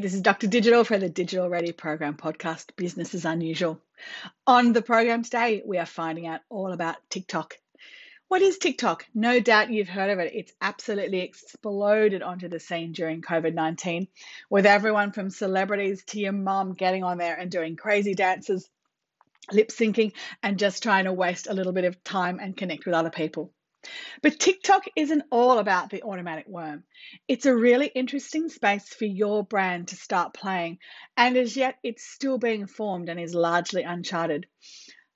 This is Dr. Digital for the Digital Ready Program podcast, Business as Unusual. On the program today, we are finding out all about TikTok. What is TikTok? No doubt you've heard of it. It's absolutely exploded onto the scene during COVID 19, with everyone from celebrities to your mum getting on there and doing crazy dances, lip syncing, and just trying to waste a little bit of time and connect with other people. But TikTok isn't all about the automatic worm. It's a really interesting space for your brand to start playing, and as yet it's still being formed and is largely uncharted.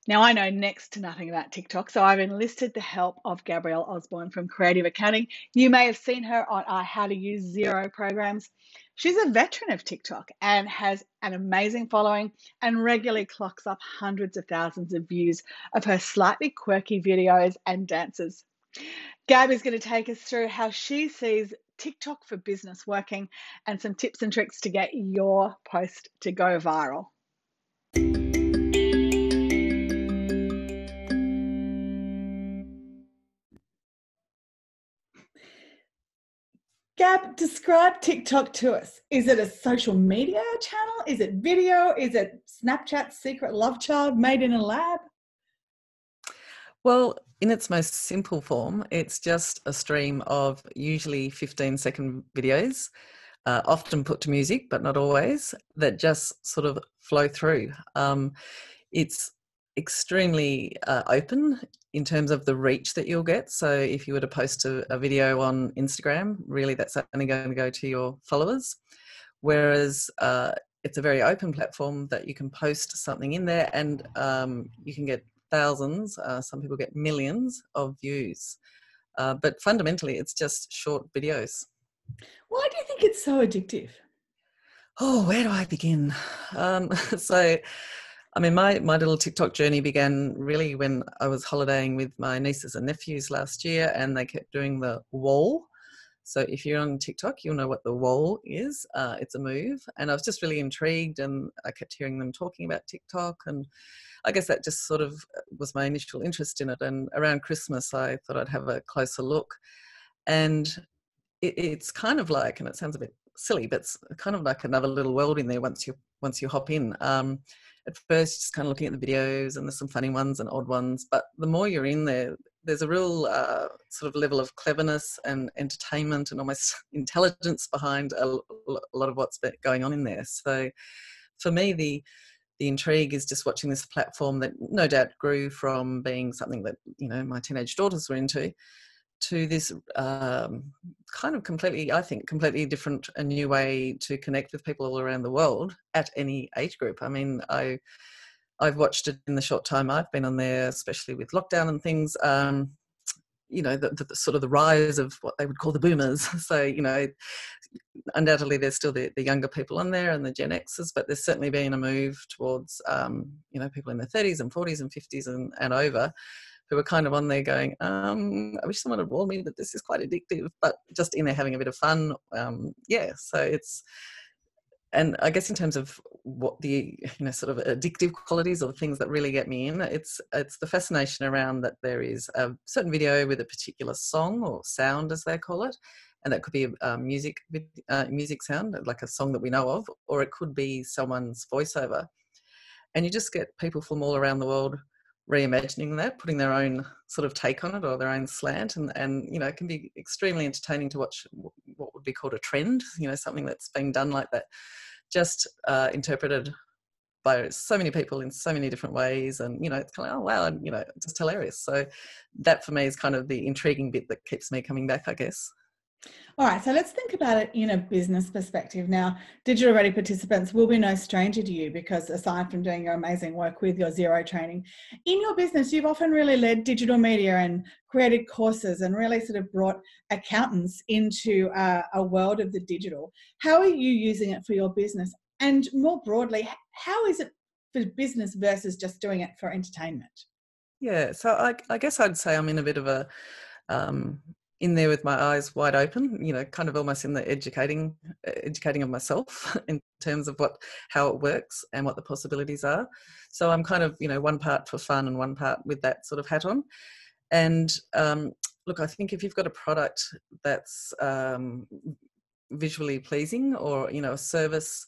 Now, I know next to nothing about TikTok, so I've enlisted the help of Gabrielle Osborne from Creative Accounting. You may have seen her on our How to Use Xero programs. She's a veteran of TikTok and has an amazing following and regularly clocks up hundreds of thousands of views of her slightly quirky videos and dances. Gab is going to take us through how she sees TikTok for business working and some tips and tricks to get your post to go viral. Gab, describe TikTok to us. Is it a social media channel? Is it video? Is it Snapchat's secret love child made in a lab? Well, in its most simple form, it's just a stream of usually 15 second videos, uh, often put to music, but not always, that just sort of flow through. Um, it's extremely uh, open in terms of the reach that you'll get. So if you were to post a, a video on Instagram, really that's only going to go to your followers. Whereas uh, it's a very open platform that you can post something in there and um, you can get thousands, uh, some people get millions of views. Uh, but fundamentally, it's just short videos. Why do you think it's so addictive? Oh, where do I begin? Um, so, I mean, my, my little TikTok journey began really when I was holidaying with my nieces and nephews last year, and they kept doing the whoa. So, if you're on TikTok, you'll know what the whoa is. Uh, it's a move, and I was just really intrigued, and I kept hearing them talking about TikTok, and I guess that just sort of uh, was my initial interest in it. And around Christmas, I thought I'd have a closer look. And it, it's kind of like, and it sounds a bit silly, but it's kind of like another little world in there once you once you hop in. Um, at first, just kind of looking at the videos, and there's some funny ones and odd ones. But the more you're in there, there's a real uh, sort of level of cleverness and entertainment and almost intelligence behind a, a lot of what's going on in there. So, for me, the the intrigue is just watching this platform that no doubt grew from being something that you know my teenage daughters were into to this um, kind of completely i think completely different a new way to connect with people all around the world at any age group. I mean i i've watched it in the short time i've been on there especially with lockdown and things um, you know the, the, sort of the rise of what they would call the boomers. So you know undoubtedly there's still the, the younger people on there and the gen x's but there's certainly been a move towards um, you know people in their 30s and 40s and 50s and, and over who are kind of on there going um, i wish someone had warned me that this is quite addictive but just in there having a bit of fun um, yeah. So it's and I guess in terms of what the you know sort of addictive qualities or the things that really get me in, it's it's the fascination around that there is a certain video with a particular song or sound as they call it, and that could be a, music uh, music sound like a song that we know of, or it could be someone's voiceover, and you just get people from all around the world reimagining that, putting their own sort of take on it or their own slant, and and you know it can be extremely entertaining to watch what would be called a trend, you know something that's being done like that, just uh, interpreted by so many people in so many different ways, and you know it's kind of oh wow, and you know just hilarious. So that for me is kind of the intriguing bit that keeps me coming back, I guess. All right, so let's think about it in a business perspective. Now, Digital Ready participants will be no stranger to you because aside from doing your amazing work with your Xero training, in your business, you've often really led digital media and created courses and really sort of brought accountants into a, a world of the digital. How are you using it for your business? And more broadly, how is it for business versus just doing it for entertainment? Yeah, so I, I guess I'd say I'm in a bit of a um, in there with my eyes wide open you know kind of almost in the educating educating of myself in terms of what how it works and what the possibilities are. So i'm kind of you know one part for fun and one part with that sort of hat on. And um, look i think if you've got a product that's um, visually pleasing or you know a service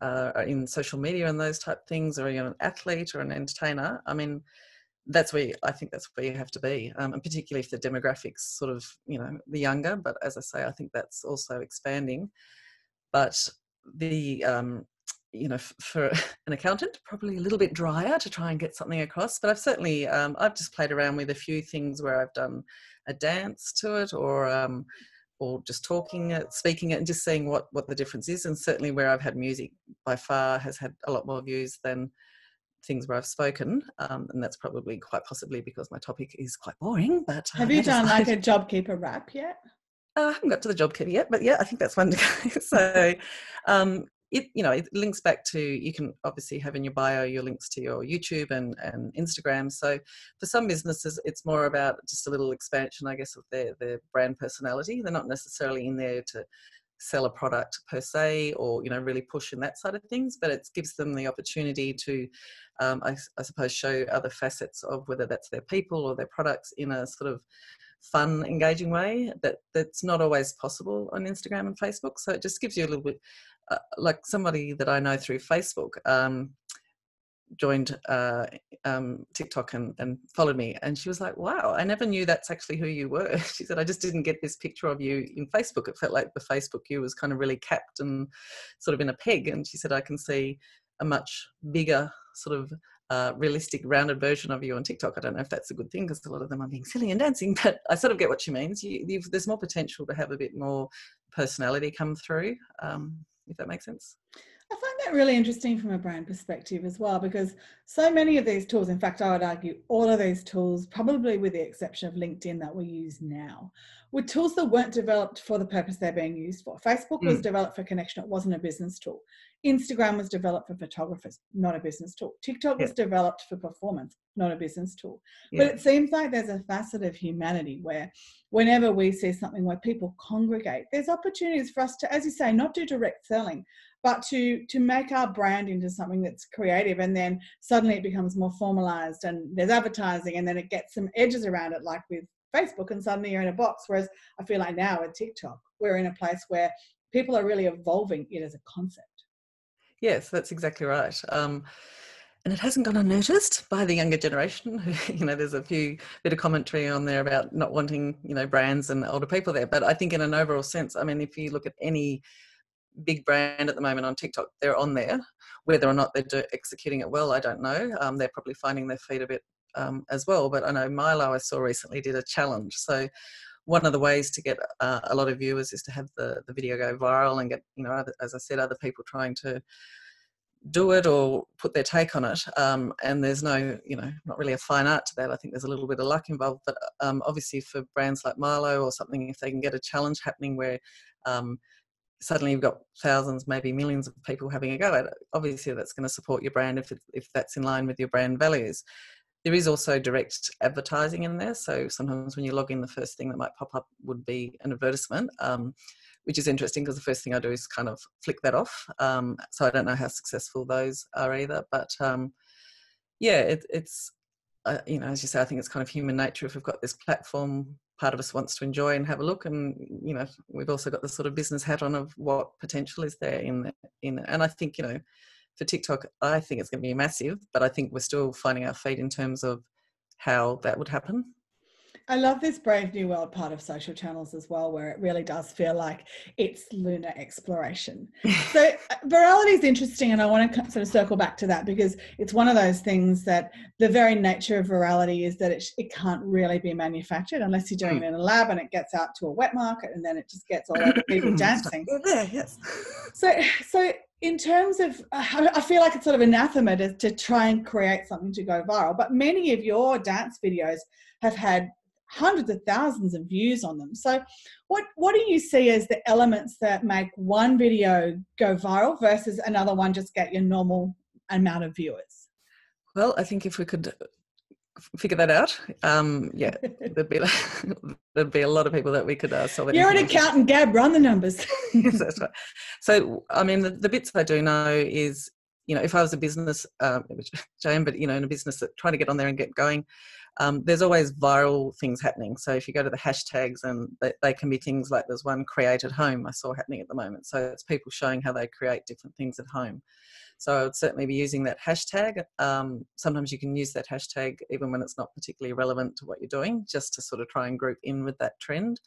uh, in social media and those type things or you're an athlete or an entertainer i mean that's where you, i think that's where you have to be um, and particularly if the demographics sort of you know the younger but as i say i think that's also expanding but the um, you know for an accountant probably a little bit drier to try and get something across but i've certainly um, i've just played around with a few things where i've done a dance to it or um, or just talking it, speaking it, and just seeing what what the difference is. And certainly, where I've had music, by far has had a lot more views than things where I've spoken, um, and that's probably quite possibly because my topic is quite boring. But uh, have you done like a JobKeeper rap yet? Uh, I haven't got to the JobKeeper yet, but yeah, I think that's one to go. so, um, it you know it links back to you can obviously have in your bio your links to your youtube and, and instagram so for some businesses it's more about just a little expansion i guess of their their brand personality they're not necessarily in there to sell a product per se or you know really push in that side of things but it gives them the opportunity to um, I, I suppose show other facets of whether that's their people or their products in a sort of fun engaging way that that's not always possible on instagram and facebook. So it just gives you a little bit uh, like somebody that I know through Facebook um, joined uh, um, TikTok and, and, followed me, and she was like, "Wow, I never knew that's actually who you were." She said, "I just didn't get this picture of you in Facebook. It felt like the Facebook you was kind of really capped and sort of in a peg." And she said, "I can see a much bigger sort of." Uh, realistic rounded version of you on TikTok. I don't know if that's a good thing because a lot of them are being silly and dancing, but I sort of get what she means. You, there's more potential to have a bit more personality come through. Um, if that makes sense. I find that really interesting from a brand perspective as well, because so many of these tools, in fact, I would argue all of these tools, probably with the exception of LinkedIn that we use now, were tools that weren't developed for the purpose they're being used for. Facebook mm. was developed for connection, it wasn't a business tool. Instagram was developed for photographers, not a business tool. TikTok yeah. was developed for performance, not a business tool. Yeah. But it seems like there's a facet of humanity where whenever we see something where people congregate, there's opportunities for us to, as you say, not do direct selling, but to to make our brand into something that's creative and then suddenly it becomes more formalized and there's advertising and then it gets some edges around it like with facebook and suddenly you're in a box whereas i feel like now with tiktok we're in a place where people are really evolving it as a concept yes that's exactly right um, and it hasn't gone unnoticed by the younger generation. you know, there's a few bit of commentary on there about not wanting, you know, brands and older people there. But I think in an overall sense, I mean, if you look at any big brand at the moment on TikTok, they're on there. Whether or not they're executing it well, I don't know. Um, they're probably finding their feet a bit um, as well. But I know Milo, I saw recently, did a challenge. So one of the ways to get uh, a lot of viewers is to have the, the video go viral and get, you know, other, as I said, other people trying to do it or put their take on it. Um, and there's no, you know, not really a fine art to that. I think there's a little bit of luck involved. But um, obviously, for brands like Milo or something, if they can get a challenge happening where um, suddenly you've got thousands, maybe millions of people having a go at it. Obviously, that's going to support your brand if it, if that's in line with your brand values. There is also direct advertising in there, so sometimes when you log in, the first thing that might pop up would be an advertisement, um, which is interesting because the first thing I do is kind of flick that off. Um, so I don't know how successful those are either, but um, yeah, it, it's uh, you know, as you say, I think it's kind of human nature. If we've got this platform part of us wants to enjoy and have a look and you know we've also got the sort of business hat on of what potential is there in the, in and i think you know for tiktok i think it's going to be massive but i think we're still finding our feet in terms of how that would happen I love this Brave New World part of social channels as well, where it really does feel like it's lunar exploration. so, uh, virality is interesting, and I want to sort of circle back to that because it's one of those things that the very nature of virality is that it, it can't really be manufactured unless you're doing mm. it in a lab and it gets out to a wet market and then it just gets all over people dancing. Yes. So, so in terms of, uh, I feel like it's sort of anathema to, to try and create something to go viral, but many of your dance videos have had hundreds of thousands of views on them. So, what what do you see as the elements that make one video go viral versus another one just get your normal amount of viewers? Well, I think if we could figure that out, um, yeah, there'd be there'd be a lot of people that we could uh, solve. It. You're an accountant, Gab. Run the numbers. yes, that's right. So, I mean, the, the bits I do know is you know, if I was a business, um, which I am, but you know, in a business that trying to get on there and get going, um, there's always viral things happening. So if you go to the hashtags, and they, they, can be things like there's one create at home I saw happening at the moment. So it's people showing how they create different things at home. So I would certainly be using that hashtag. Um, sometimes you can use that hashtag even when it's not particularly relevant to what you're doing, just to sort of try and group in with that trend.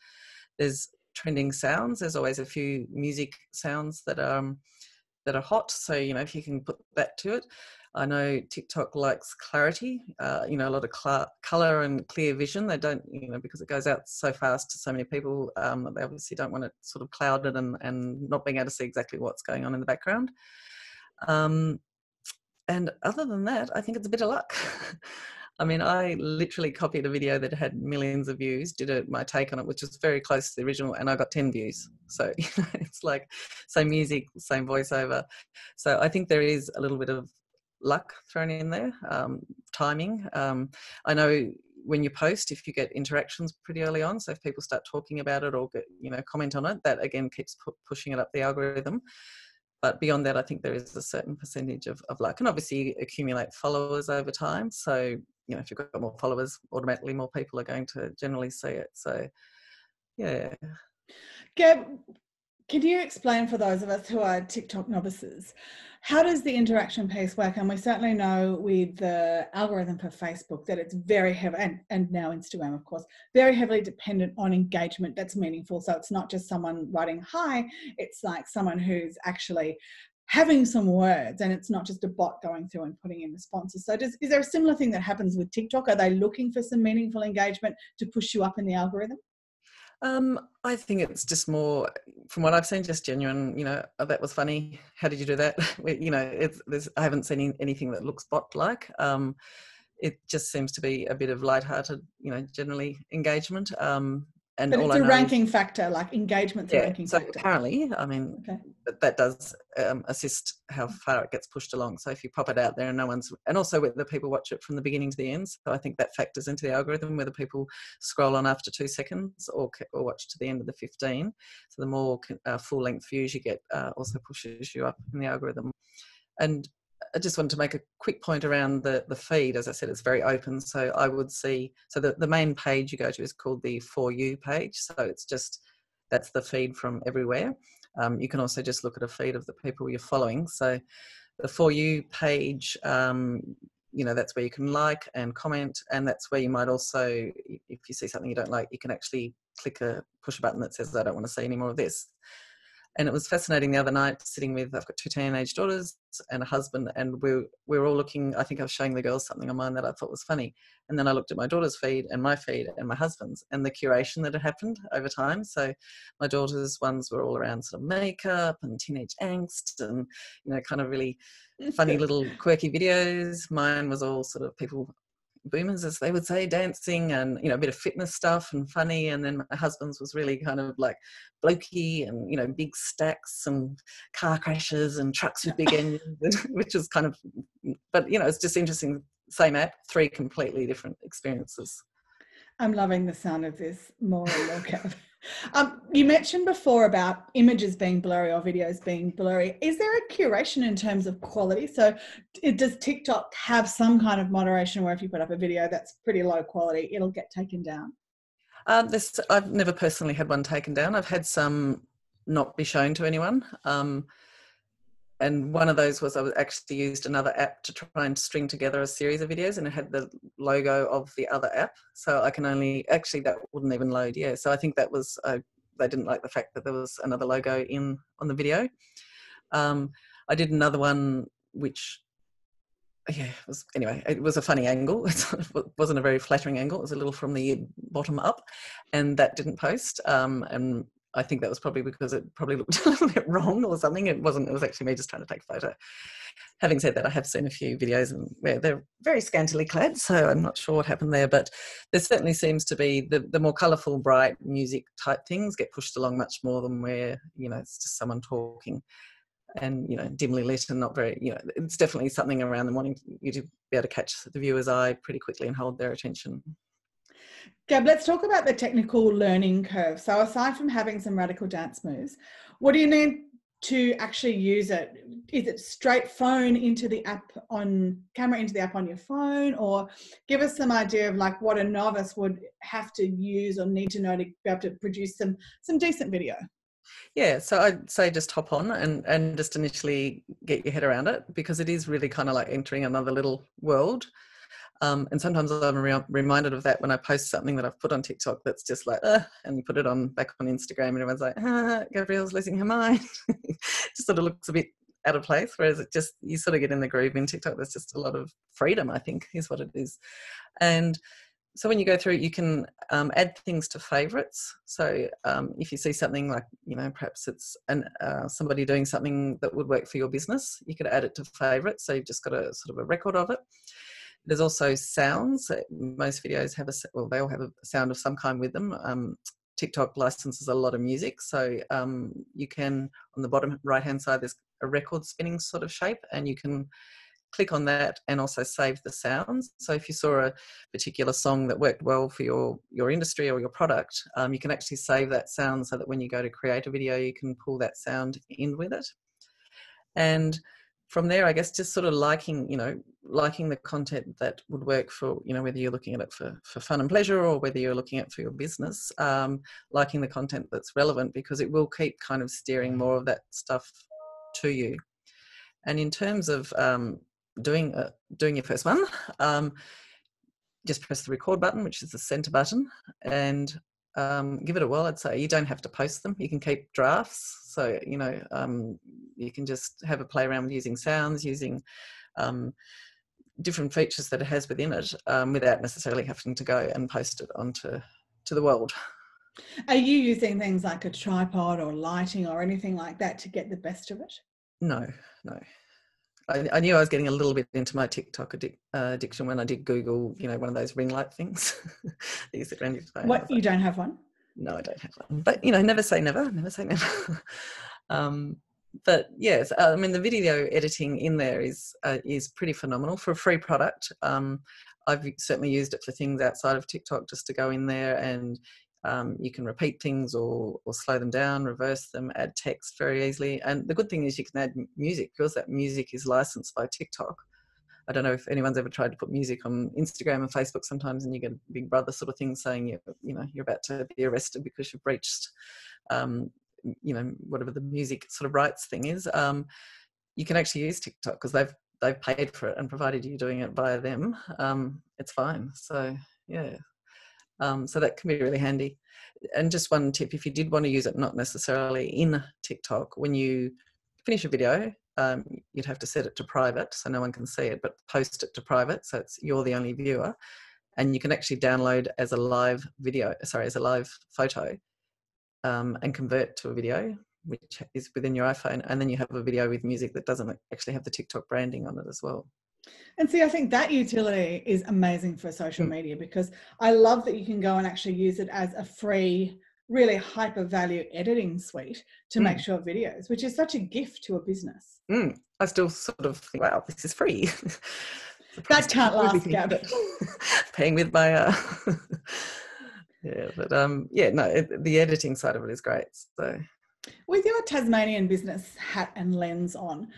There's trending sounds. There's always a few music sounds that are um, that are hot. So you know if you can put that to it. I know TikTok likes clarity, uh, you know, a lot of cl- color and clear vision. They don't, you know, because it goes out so fast to so many people, um, they obviously don't want it sort of clouded and, and not being able to see exactly what's going on in the background. Um, and other than that, I think it's a bit of luck. I mean, I literally copied a video that had millions of views, did my take on it, which was very close to the original, and I got 10 views. So, you know, it's like same music, same voiceover. So I think there is a little bit of luck thrown in there, um, timing. Um, I know when you post, if you get interactions pretty early on, so if people start talking about it or get, you know, comment on it, that again keeps pu- pushing it up the algorithm but beyond that, I think there is a certain percentage of, of luck. And obviously, accumulate followers over time. So, you know, if you've got more followers, automatically more people are going to generally see it. So, yeah. Gab, can you explain for those of us who are TikTok novices, how does the interaction piece work? And we certainly know with the algorithm for Facebook that it's very heavy, and, and now Instagram, of course, very heavily dependent on engagement that's meaningful. So it's not just someone writing hi, it's like someone who's actually having some words and it's not just a bot going through and putting in responses. So does, is there a similar thing that happens with TikTok? Are they looking for some meaningful engagement to push you up in the algorithm? Um, I think it's just more, from what I've seen, just genuine. You know, oh, that was funny. How did you do that? you know, I haven't seen anything that looks bot-like. Um, it just seems to be a bit of light-hearted, you know, generally engagement. Um, and but it's a ranking factor, like engagement. yeah, a ranking so factor. apparently, I mean, okay. that, does um, assist how far it gets pushed along. So if you pop it out there and no one's, and also whether people watch it from the beginning to the end. So I think that factors into the algorithm whether people scroll on after two seconds or or watch to the end of the 15. So the more uh, full length views you get, uh, also pushes you up in the algorithm. And I just wanted to make a quick point around the, the feed. As I said, it's very open. So I would see, so the, the main page you go to is called the For You page. So it's just, that's the feed from everywhere. Um, you can also just look at a feed of the people you're following. So the For You page, um, you know, that's where you can like and comment. And that's where you might also, if you see something you don't like, you can actually click a push a button that says, I don't want to see any more of this and it was fascinating the other night sitting with I've got two teenage daughters and a husband and we we were all looking I think I was showing the girls something on mine that I thought was funny. And then I looked at my daughter's feed and my feed and my husband's and the curation that had happened over time. So my daughter's ones were all around sort of makeup and teenage angst and you know kind of really funny little quirky videos. Mine was all sort of people boomers, as they would say, dancing and you know a bit of fitness stuff and funny. And then my husband's was really kind of like blokey and you know big stacks and car crashes and trucks with big engines, which is kind of. But you know, it's just interesting. Same app, three completely different experiences. I'm loving the sound of this more and more. Um, you mentioned before about images being blurry or videos being blurry. Is there a curation in terms of quality? So, it, does TikTok have some kind of moderation where if you put up a video that's pretty low quality, it'll get taken down? Um, this, I've never personally had one taken down. I've had some not be shown to anyone. Um, and one of those was I was actually used another app to try and string together a series of videos, and it had the logo of the other app. So I can only actually that wouldn't even load. Yeah, so I think that was uh, they didn't like the fact that there was another logo in on the video. Um, I did another one which yeah, it was anyway. It was a funny angle. It wasn't a very flattering angle. It was a little from the bottom up, and that didn't post. Um, and I think that was probably because it probably looked a little bit wrong or something. It wasn't. It was actually me just trying to take a photo. Having said that, I have seen a few videos and where they're very scantily clad, so I'm not sure what happened there. But there certainly seems to be the, the more colourful, bright music type things get pushed along much more than where you know it's just someone talking and you know dimly lit and not very you know it's definitely something around them wanting you to be able to catch the viewer's eye pretty quickly and hold their attention. Gab, let's talk about the technical learning curve. So, aside from having some radical dance moves, what do you need to actually use it? Is it straight phone into the app on camera into the app on your phone, or give us some idea of like what a novice would have to use or need to know to be able to produce some some decent video? Yeah, so I'd say just hop on and and just initially get your head around it because it is really kind of like entering another little world. Um, and sometimes I'm re- reminded of that when I post something that I've put on TikTok that's just like, uh, and you put it on back on Instagram, and everyone's like, ah, Gabrielle's losing her mind. just sort of looks a bit out of place. Whereas it just you sort of get in the groove in TikTok. There's just a lot of freedom, I think, is what it is. And so when you go through it, you can um, add things to favorites. So um, if you see something like, you know, perhaps it's an, uh, somebody doing something that would work for your business, you could add it to favorites. So you've just got a sort of a record of it. There's also sounds. Most videos have a well, they all have a sound of some kind with them. Um, TikTok licenses a lot of music, so um, you can on the bottom right hand side there's a record spinning sort of shape, and you can click on that and also save the sounds. So if you saw a particular song that worked well for your your industry or your product, um, you can actually save that sound so that when you go to create a video, you can pull that sound in with it. And from there, I guess just sort of liking, you know, liking the content that would work for, you know, whether you're looking at it for, for fun and pleasure or whether you're looking at it for your business, um, liking the content that's relevant because it will keep kind of steering more of that stuff to you. And in terms of um, doing uh, doing your first one, um, just press the record button, which is the center button, and um, give it a whirl. I'd say you don't have to post them. You can keep drafts. So, you know, um, you can just have a play around with using sounds, using um, different features that it has within it um, without necessarily having to go and post it onto to the world. Are you using things like a tripod or lighting or anything like that to get the best of it? No, no. I, I, knew I was getting a little bit into my TikTok addic- uh, addiction when I did Google, you know, one of those ring light things. it around your phone. What you like, don't have one? No, I don't have one. But you know, never say never. Never say never. um, but yes, uh, I mean the video editing in there is uh, is pretty phenomenal for a free product. Um, I've certainly used it for things outside of TikTok just to go in there and um, you can repeat things or, or slow them down, reverse them, add text very easily. And the good thing is you can add music because that music is licensed by TikTok. I don't know if anyone's ever tried to put music on Instagram and Facebook sometimes, and you get a Big Brother sort of thing saying you you know you're about to be arrested because you've breached, um, you know whatever the music sort of rights thing is. Um, you can actually use TikTok because they've they've paid for it and provided you're doing it via them, um, it's fine. So yeah, um, so that can be really handy. And just one tip if you did want to use it, not necessarily in TikTok, when you finish a video, um, you'd have to set it to private so no one can see it, but post it to private so it's you're the only viewer. And you can actually download as a live video, sorry, as a live photo um, and convert to a video, which is within your iPhone. And then you have a video with music that doesn't actually have the TikTok branding on it as well. And see, I think that utility is amazing for social mm. media because I love that you can go and actually use it as a free, really hyper value editing suite to mm. make short videos, which is such a gift to a business. Mm. I still sort of think, wow, this is free. that can't last, Gab. Paying with my, uh, yeah, but um, yeah, no, it, the editing side of it is great. So, with your Tasmanian business hat and lens on,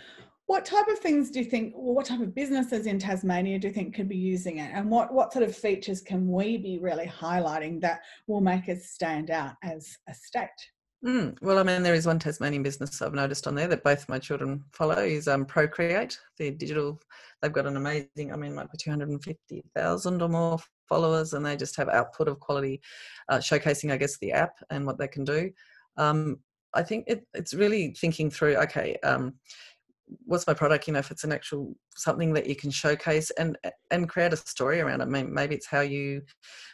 what type of things do you think, what type of businesses in Tasmania do you think could be using it? And what, what sort of features can we be really highlighting that will make us stand out as a state? Mm, well, I mean, there is one Tasmanian business I've noticed on there that both my children follow is um, Procreate. The digital, they've got an amazing, I mean, be 250,000 or more followers, and they just have output of quality, uh, showcasing, I guess, the app and what they can do. Um, I think it, it's really thinking through, okay, um, what's my product you know if it's an actual something that you can showcase and and create a story around it maybe it's how you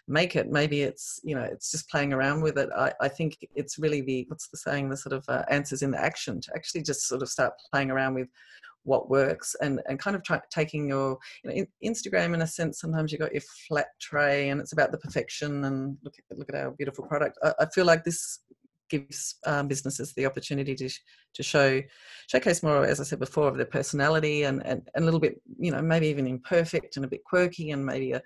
make it maybe it's you know it's just playing around with it. I, I think it's really the what's the saying the sort of uh, answers in the action to actually just sort of start playing around with what works and and kind of try, taking your you know instagram in a sense sometimes you got your flat tray and it's about the perfection and look at look at our beautiful product. I, I feel like this gives um, businesses the opportunity to to show showcase more, as I said before, of their personality and, and, and a little bit, you know, maybe even imperfect and a bit quirky and maybe a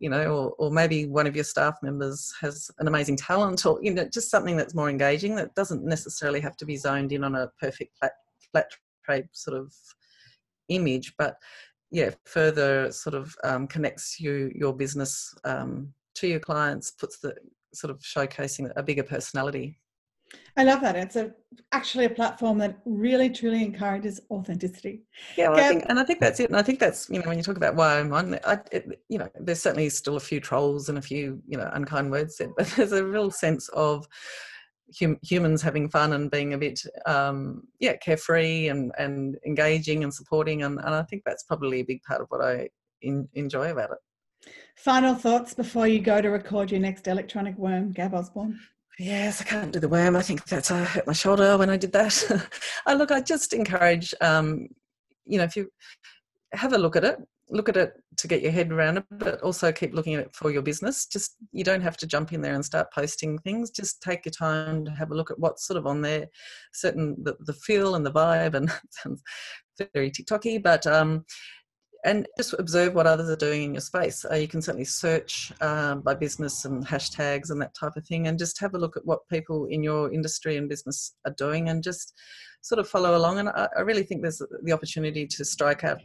you know, or, or maybe one of your staff members has an amazing talent, or you know, just something that's more engaging that doesn't necessarily have to be zoned in on a perfect flat, flat trade sort of image, but yeah, further sort of um, connects you your business um, to your clients, puts the sort of showcasing a bigger personality. I love that. It's a actually a platform that really truly encourages authenticity. Yeah, well, I think, and I think that's it. And I think that's you know when you talk about why I'm on, I, it, you know, there's certainly still a few trolls and a few you know unkind words said, but there's a real sense of hum, humans having fun and being a bit um, yeah carefree and and engaging and supporting and, and I think that's probably a big part of what I in, enjoy about it. Final thoughts before you go to record your next electronic worm, Gab Osborne. Yes, I can't do the worm. I think that's I hurt my shoulder when I did that. I look. I just encourage, um, you know, if you have a look at it, look at it to get your head around it, but also keep looking at it for your business. Just you don't have to jump in there and start posting things. Just take your time to have a look at what's sort of on there, certain the, the feel and the vibe, and sounds very TikToky, but um, and just observe what others are doing in your space. Uh, you can certainly search um, by business and hashtags and that type of thing, and just have a look at what people in your industry and business are doing, and just sort of follow along. And I, I really think there's the opportunity to strike out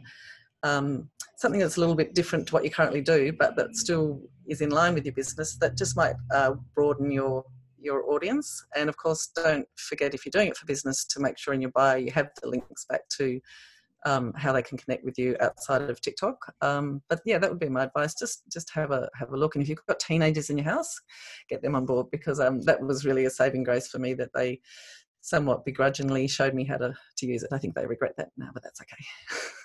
um, something that's a little bit different to what you currently do, but that still is in line with your business. That just might uh, broaden your your audience. And of course, don't forget if you're doing it for business to make sure in your bio you have the links back to um, how they can connect with you outside of TikTok. Um, but yeah, that would be my advice. Just just have a have a look, and if you've got teenagers in your house, get them on board because um, that was really a saving grace for me that they somewhat begrudgingly showed me how to to use it. I think they regret that now, but that's okay.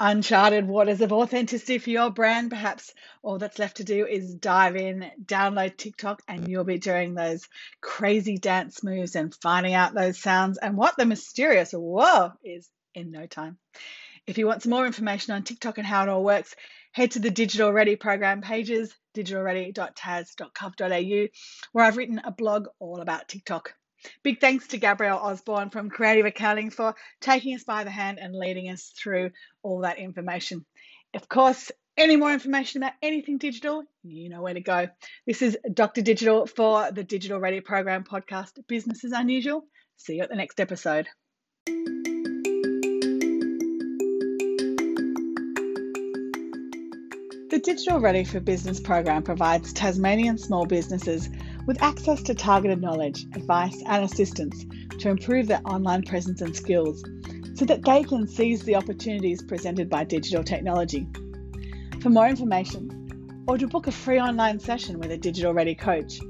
uncharted waters of authenticity for your brand. Perhaps all that's left to do is dive in, download TikTok, and you'll be doing those crazy dance moves and finding out those sounds and what the mysterious whoa is in no time. If you want some more information on TikTok and how it all works, head to the Digital Ready program pages, digitalready.tas.gov.au, where I've written a blog all about TikTok. Big thanks to Gabrielle Osborne from Creative Accounting for taking us by the hand and leading us through all that information. Of course, any more information about anything digital, you know where to go. This is Dr. Digital for the Digital Ready Program podcast, Business as Unusual. See you at the next episode. The Digital Ready for Business program provides Tasmanian small businesses with access to targeted knowledge, advice, and assistance to improve their online presence and skills so that they can seize the opportunities presented by digital technology. For more information, or to book a free online session with a Digital Ready coach,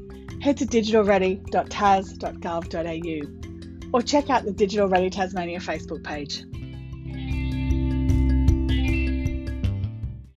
head to digitalready.tas.gov.au or check out the Digital Ready Tasmania Facebook page.